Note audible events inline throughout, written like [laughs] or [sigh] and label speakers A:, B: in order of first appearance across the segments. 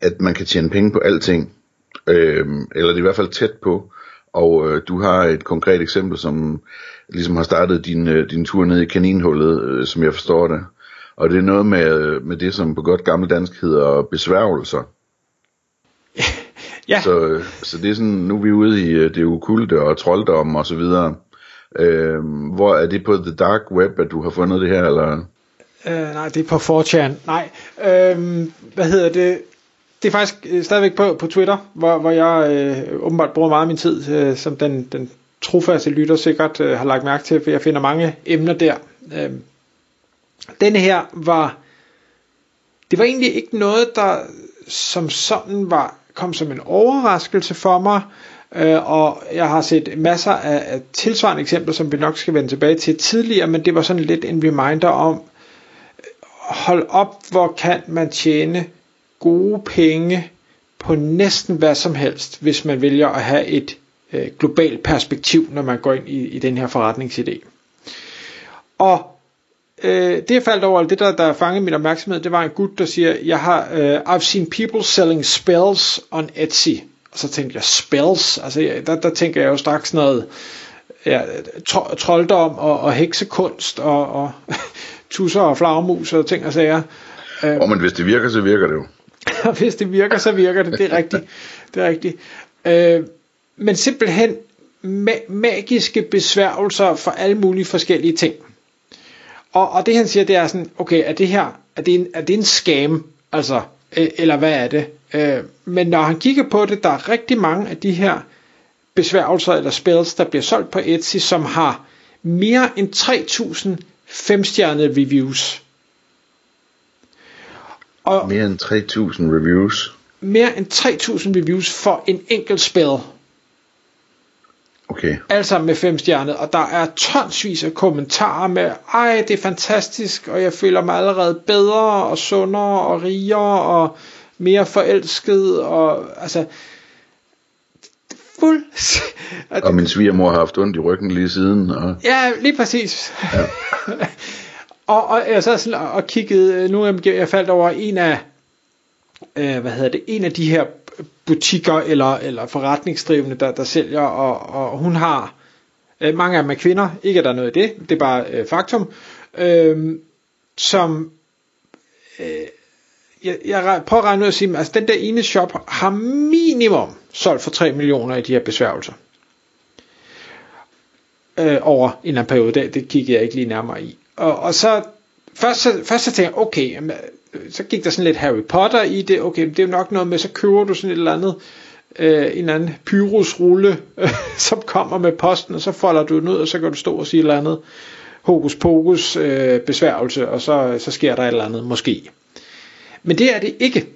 A: at man kan tjene penge på alting. Øhm, eller det er i hvert fald tæt på. Og øh, du har et konkret eksempel, som ligesom har startet din, øh, din tur ned i kaninhullet, øh, som jeg forstår det. Og det er noget med, med det, som på godt gammel dansk hedder besværgelser.
B: Ja,
A: Så, øh, så det er sådan, nu er vi ude i øh, det ukulte og trolddom og så videre. Øhm, hvor er det på the dark web, at du har fundet det her, eller?
B: øh, nej, det er på 4chan. Nej, øh, hvad hedder det? Det er faktisk øh, stadigvæk på, på Twitter, hvor, hvor jeg øh, åbenbart bruger meget af min tid, øh, som den, den trofaste lytter sikkert øh, har lagt mærke til, for jeg finder mange emner der. Øh, denne her var, det var egentlig ikke noget, der som sådan var kom som en overraskelse for mig, øh, og jeg har set masser af, af tilsvarende eksempler, som vi nok skal vende tilbage til tidligere, men det var sådan lidt en reminder om, øh, hold op, hvor kan man tjene gode penge på næsten hvad som helst, hvis man vælger at have et øh, globalt perspektiv, når man går ind i, i den her forretningsidé. Og øh, det jeg faldt over, det der, der fangede min opmærksomhed, det var en gut, der siger, jeg har, øh, I've seen people selling spells on Etsy. Og så tænkte jeg, spells? Altså, der, der tænker jeg jo straks noget, ja, tro, trolddom og, og heksekunst og, og [laughs] tusser og flagermus og ting og sager.
A: Øh. Oh, men hvis det virker, så virker det jo.
B: Og [laughs] hvis det virker, så virker det. Det er rigtigt. Det er rigtigt. Øh, men simpelthen ma- magiske besværgelser for alle mulige forskellige ting. Og, og det han siger, det er sådan, okay, er det her, er det en, er det en scam? Altså, øh, eller hvad er det? Øh, men når han kigger på det, der er rigtig mange af de her besværgelser eller spells, der bliver solgt på Etsy, som har mere end 3000 femstjernede reviews.
A: Og mere end 3000 reviews.
B: Mere end 3000 reviews for en enkelt spil.
A: Okay.
B: Altså med fem stjerner, og der er tonsvis af kommentarer med, ej, det er fantastisk, og jeg føler mig allerede bedre, og sundere, og rigere, og mere forelsket, og altså, fuld...
A: og min svigermor har haft ondt i ryggen lige siden. Og...
B: Ja, lige præcis. Ja. [laughs] og, og jeg sad sådan og kiggede, øh, nu er jeg faldt over en af, øh, hvad hedder det, en af de her butikker eller, eller forretningsdrivende, der, der sælger, og, og hun har, øh, mange af dem er kvinder, ikke at der noget i det, det er bare øh, faktum, øh, som, øh, jeg, jeg prøver at regne ud og sige, altså den der ene shop har minimum solgt for 3 millioner i de her besværgelser. Øh, over en eller anden periode, det, det kiggede jeg ikke lige nærmere i. Og, og så, først så, først så tænker jeg, okay, jamen, øh, så gik der sådan lidt Harry Potter i det, okay, det er jo nok noget med, så køber du sådan et eller andet, øh, en eller anden pyrusrulle, øh, [laughs] som kommer med posten, og så folder du den ud, og så kan du stå og sige et eller andet hokus pokus øh, besværgelse, og så, så sker der et eller andet, måske. Men det er det ikke.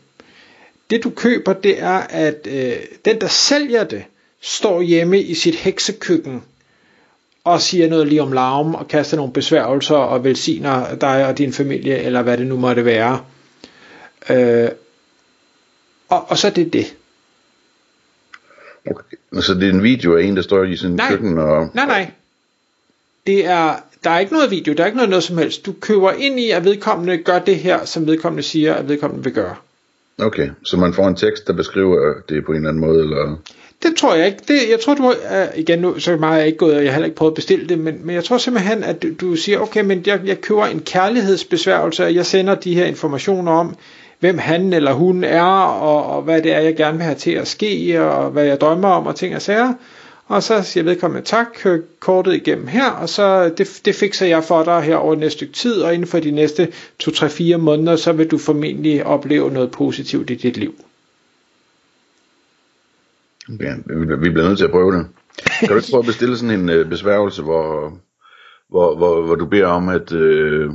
B: Det du køber, det er, at øh, den der sælger det, står hjemme i sit heksekøkken, og siger noget lige om larm, og kaster nogle besværgelser, og velsigner dig og din familie, eller hvad det nu måtte være. Øh, og, og så er det det.
A: Okay. Så det er en video af en, der står i sin
B: nej.
A: køkken og...
B: Nej, nej. Det er, der er ikke noget video, der er ikke noget, noget som helst. Du køber ind i, at vedkommende gør det her, som vedkommende siger, at vedkommende vil gøre.
A: Okay, så man får en tekst, der beskriver øh, det på en eller anden måde, eller...
B: Det tror jeg ikke. Det, jeg tror, du uh, igen nu, så meget er jeg ikke gået, og jeg har heller ikke prøvet at bestille det, men, men jeg tror simpelthen, at du, du siger, okay, men jeg, jeg køber en kærlighedsbesværgelse, og jeg sender de her informationer om, hvem han eller hun er, og, og hvad det er, jeg gerne vil have til at ske, og hvad jeg drømmer om, og ting og sager. Og så siger vedkommende tak, kør kortet igennem her, og så det, det fikser jeg for dig her over næste stykke tid, og inden for de næste 2-3-4 måneder, så vil du formentlig opleve noget positivt i dit liv.
A: Ja, vi bliver nødt til at prøve det. Kan du ikke prøve at bestille sådan en øh, besværgelse, hvor, hvor, hvor, hvor du beder om, at øh,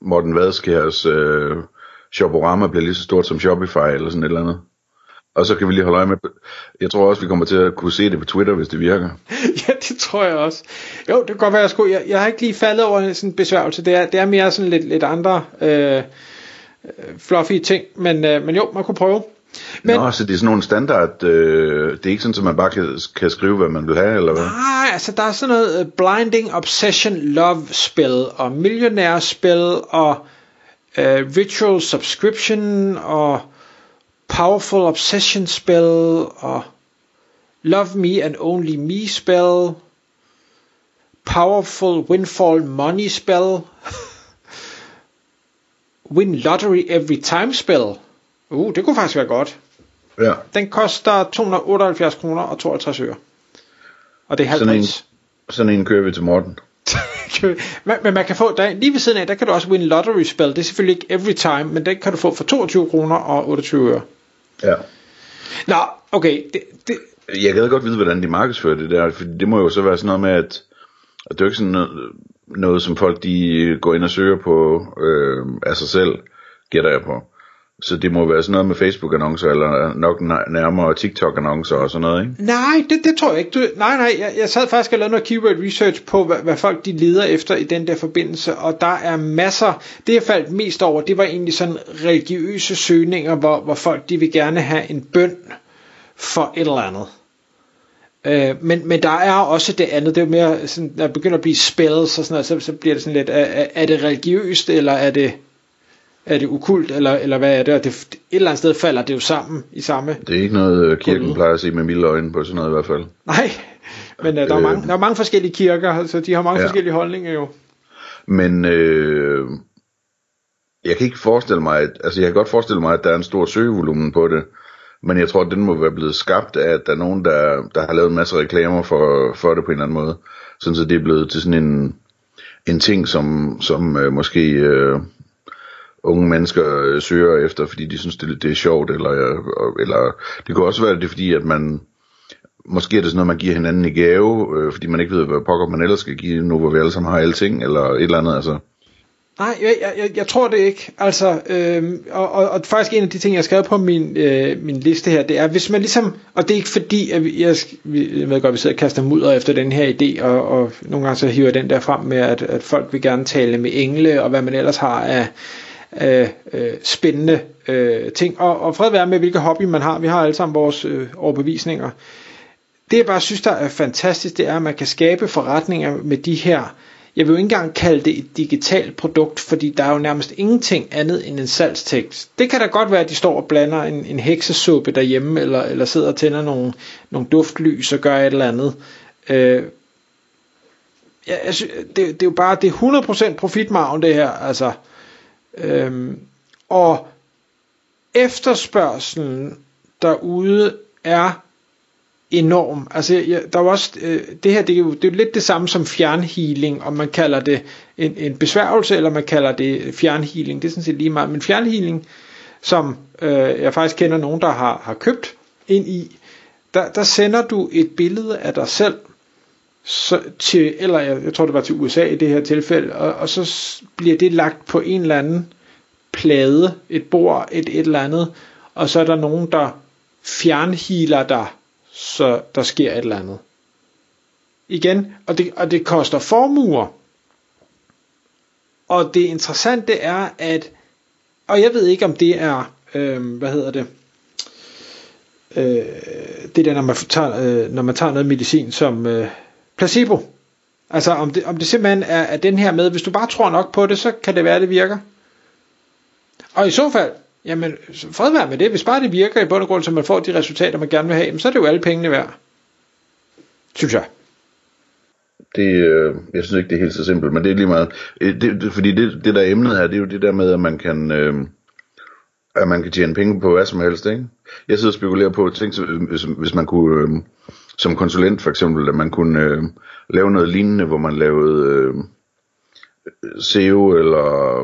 A: Morten Vadskærs øh, Shoporama bliver lige så stort som Shopify, eller sådan et eller andet? Og så kan vi lige holde øje med, jeg tror også, vi kommer til at kunne se det på Twitter, hvis det virker. [laughs]
B: ja, det tror jeg også. Jo, det kan godt være, jeg skulle. Jeg, jeg har ikke lige faldet over sådan en besværgelse. Det er, det er mere sådan lidt, lidt andre øh, fluffy ting, men, øh, men jo, man kunne prøve.
A: Men, Nå, så det er sådan nogle standard, øh, det er ikke sådan, at man bare kan, kan skrive, hvad man vil have, eller hvad?
B: Nej, altså der er sådan noget uh, Blinding Obsession Love spil, og Millionaire spil, og uh, Ritual Subscription, og Powerful Obsession spil, og Love Me and Only Me spil, Powerful Windfall Money spil, [laughs] Win Lottery Every Time spil, Uh, det kunne faktisk være godt.
A: Ja.
B: Den koster 278 kroner og 52 øre. Og det er halvt
A: sådan en, sådan en kører vi til Morten. [laughs]
B: men, men man kan få, der, lige ved siden af, der kan du også win lottery spil. Det er selvfølgelig ikke every time, men den kan du få for 22 kroner og 28 øre.
A: Ja.
B: Nå, okay. Det, det,
A: jeg gad godt vide, hvordan de markedsfører det der, for det må jo så være sådan noget med, at, at det er ikke sådan noget, noget, som folk de går ind og søger på øh, af sig selv, gætter jeg på. Så det må være sådan noget med Facebook-annoncer, eller nok nærmere TikTok-annoncer og sådan noget, ikke?
B: Nej, det, det tror jeg ikke. Du, nej, nej, jeg, jeg sad faktisk og lavede noget keyword research på, hvad, hvad folk de leder efter i den der forbindelse, og der er masser. Det jeg faldt mest over, det var egentlig sådan religiøse søgninger, hvor, hvor folk de vil gerne have en bøn for et eller andet. Øh, men, men der er også det andet, det er jo mere sådan, når det begynder at blive spillet, så, sådan noget, så, så bliver det sådan lidt, er, er det religiøst, eller er det er det ukult, eller, eller hvad er det? Og det, et eller andet sted falder det jo sammen i samme...
A: Det er ikke noget, øh, kirken kulde. plejer at se med milde øjne på sådan noget i hvert fald.
B: Nej, men uh, der, er øh, mange, der er mange forskellige kirker, så de har mange ja. forskellige holdninger jo.
A: Men øh, jeg kan ikke forestille mig, at, altså jeg kan godt forestille mig, at der er en stor søgevolumen på det, men jeg tror, at den må være blevet skabt af, at der er nogen, der, der har lavet en masse reklamer for, for det på en eller anden måde. Sådan så det er blevet til sådan en, en ting, som, som øh, måske øh, unge mennesker øh, søger efter, fordi de synes, det, det er sjovt, eller, øh, eller det kan også være, det er fordi, at man, måske er det sådan noget, man giver hinanden i gave, øh, fordi man ikke ved, hvad pokker man ellers skal give, nu hvor vi alle sammen har alting, eller et eller andet, altså.
B: Nej, jeg, jeg, jeg tror det ikke. Altså, øh, og, og, og faktisk en af de ting, jeg har skrevet på min, øh, min liste her, det er, hvis man ligesom, og det er ikke fordi, at vi, jeg, jeg ved godt, vi sidder og kaster mudder efter den her idé, og, og nogle gange så hiver den der frem med, at, at folk vil gerne tale med engle, og hvad man ellers har af, øh, øh, spændende øh, ting. Og, og fred være med, hvilke hobby man har. Vi har alle sammen vores øh, overbevisninger. Det jeg bare synes, der er fantastisk, det er, at man kan skabe forretninger med de her jeg vil jo ikke engang kalde det et digitalt produkt, fordi der er jo nærmest ingenting andet end en salgstekst. Det kan da godt være, at de står og blander en, en heksesuppe derhjemme, eller, eller sidder og tænder nogle, nogle duftlys og gør et eller andet. Øh, ja, altså, det, det er jo bare, det er 100% profitmarven det her, altså. Øhm, og efterspørgselen derude er enorm. Altså, jeg, der er også, øh, det her det er, jo, det er jo lidt det samme som fjernhealing, om man kalder det en, en besværgelse, eller man kalder det fjernhealing. Det er sådan set lige meget. Men fjernhealing, som øh, jeg faktisk kender nogen, der har, har købt ind i, der, der sender du et billede af dig selv, så til, eller jeg, jeg tror det var til USA i det her tilfælde, og, og så bliver det lagt på en eller anden plade, et bord, et, et eller andet, og så er der nogen, der fjernhiler dig, så der sker et eller andet. Igen, og det, og det koster formuer. Og det interessante er, at, og jeg ved ikke om det er, øh, hvad hedder det, øh, det der, når man tager, øh, når man tager noget medicin som, øh, placebo. Altså om det, om det simpelthen er, er den her med, hvis du bare tror nok på det, så kan det være, det virker. Og i så fald, jamen fred være med det, hvis bare det virker i bund og grund, så man får de resultater, man gerne vil have, så er det jo alle pengene værd. Synes jeg.
A: Det, øh, jeg synes ikke, det er helt så simpelt, men det er lige meget. Øh, det, det, fordi det, det der emnet her, det er jo det der med, at man kan, øh, at man kan tjene penge på hvad som helst, ikke? Jeg sidder og spekulerer på, tænk, hvis, hvis man kunne, øh, som konsulent for eksempel, at man kunne øh, lave noget lignende, hvor man lavede øh, SEO eller,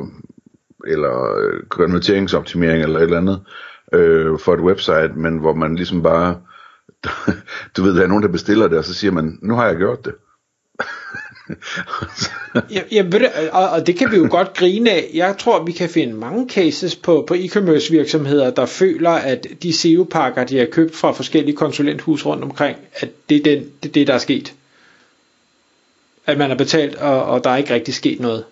A: eller øh, konverteringsoptimering eller et eller andet øh, for et website, men hvor man ligesom bare, [laughs] du ved, der er nogen, der bestiller det, og så siger man, nu har jeg gjort det. [laughs]
B: ja, ja, og, og det kan vi jo godt grine af. Jeg tror, vi kan finde mange cases på, på e-commerce virksomheder, der føler, at de SEO-pakker, de har købt fra forskellige konsulenthus rundt omkring, at det er, den, det, er det, der er sket. At man har betalt, og, og der er ikke rigtig sket noget.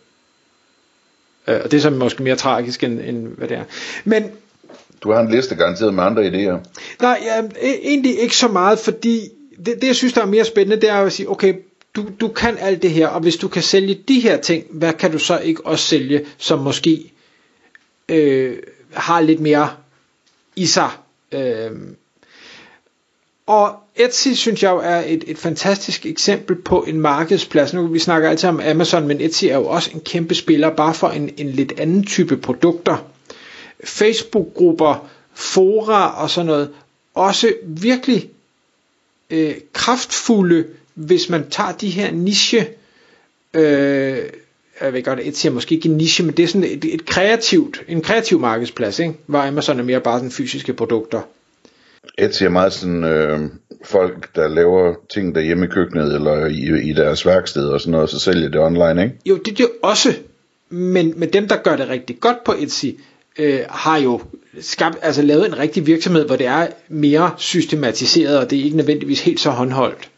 B: Øh, og det er så måske mere tragisk, end, end hvad det er. Men
A: du har en liste garanteret med andre idéer.
B: Nej, ja, e- egentlig ikke så meget, fordi det, det jeg synes, der er mere spændende, det er at sige, okay, du, du kan alt det her, og hvis du kan sælge de her ting, hvad kan du så ikke også sælge, som måske øh, har lidt mere i sig? Øh, og Etsy synes jeg jo er et, et fantastisk eksempel på en markedsplads. Nu vi snakker altid om Amazon, men Etsy er jo også en kæmpe spiller, bare for en, en lidt anden type produkter. Facebook-grupper, fora og sådan noget, også virkelig øh, kraftfulde, hvis man tager de her niche, øh, jeg ved godt, et siger måske ikke en niche, men det er sådan et, et kreativt, en kreativ markedsplads, ikke? hvor Amazon er mere bare sådan fysiske produkter.
A: Etsy er meget sådan øh, folk, der laver ting derhjemme i køkkenet, eller i, i deres værksted og sådan noget, og så sælger det online, ikke?
B: Jo, det er det også, men, men dem, der gør det rigtig godt på Etsy, øh, har jo skabt, altså lavet en rigtig virksomhed, hvor det er mere systematiseret, og det er ikke nødvendigvis helt så håndholdt.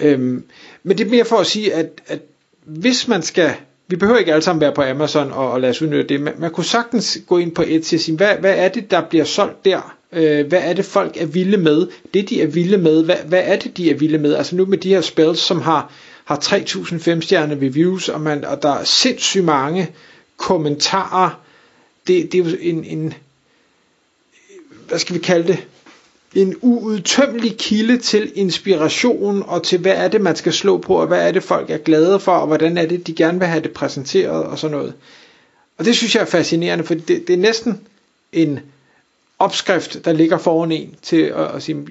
B: Øhm, men det er mere for at sige, at, at hvis man skal, vi behøver ikke alle sammen være på Amazon og, og lade os udnytte det, man, man kunne sagtens gå ind på Etsy og sige, hvad, hvad er det, der bliver solgt der? Øh, hvad er det, folk er vilde med? Det, de er vilde med, hvad, hvad er det, de er vilde med? Altså nu med de her spells, som har, har 3.000 femstjerne reviews, og, man, og der er sindssygt mange kommentarer, det, det er jo en, en, hvad skal vi kalde det, en uudtømmelig kilde til inspiration og til hvad er det man skal slå på og hvad er det folk er glade for og hvordan er det de gerne vil have det præsenteret og sådan noget. Og det synes jeg er fascinerende, for det, det er næsten en opskrift der ligger foran en til at, at sige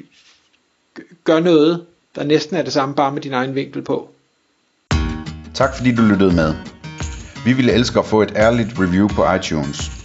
B: gør noget der næsten er det samme bare med din egen vinkel på.
A: Tak fordi du lyttede med. Vi ville elske at få et ærligt review på iTunes.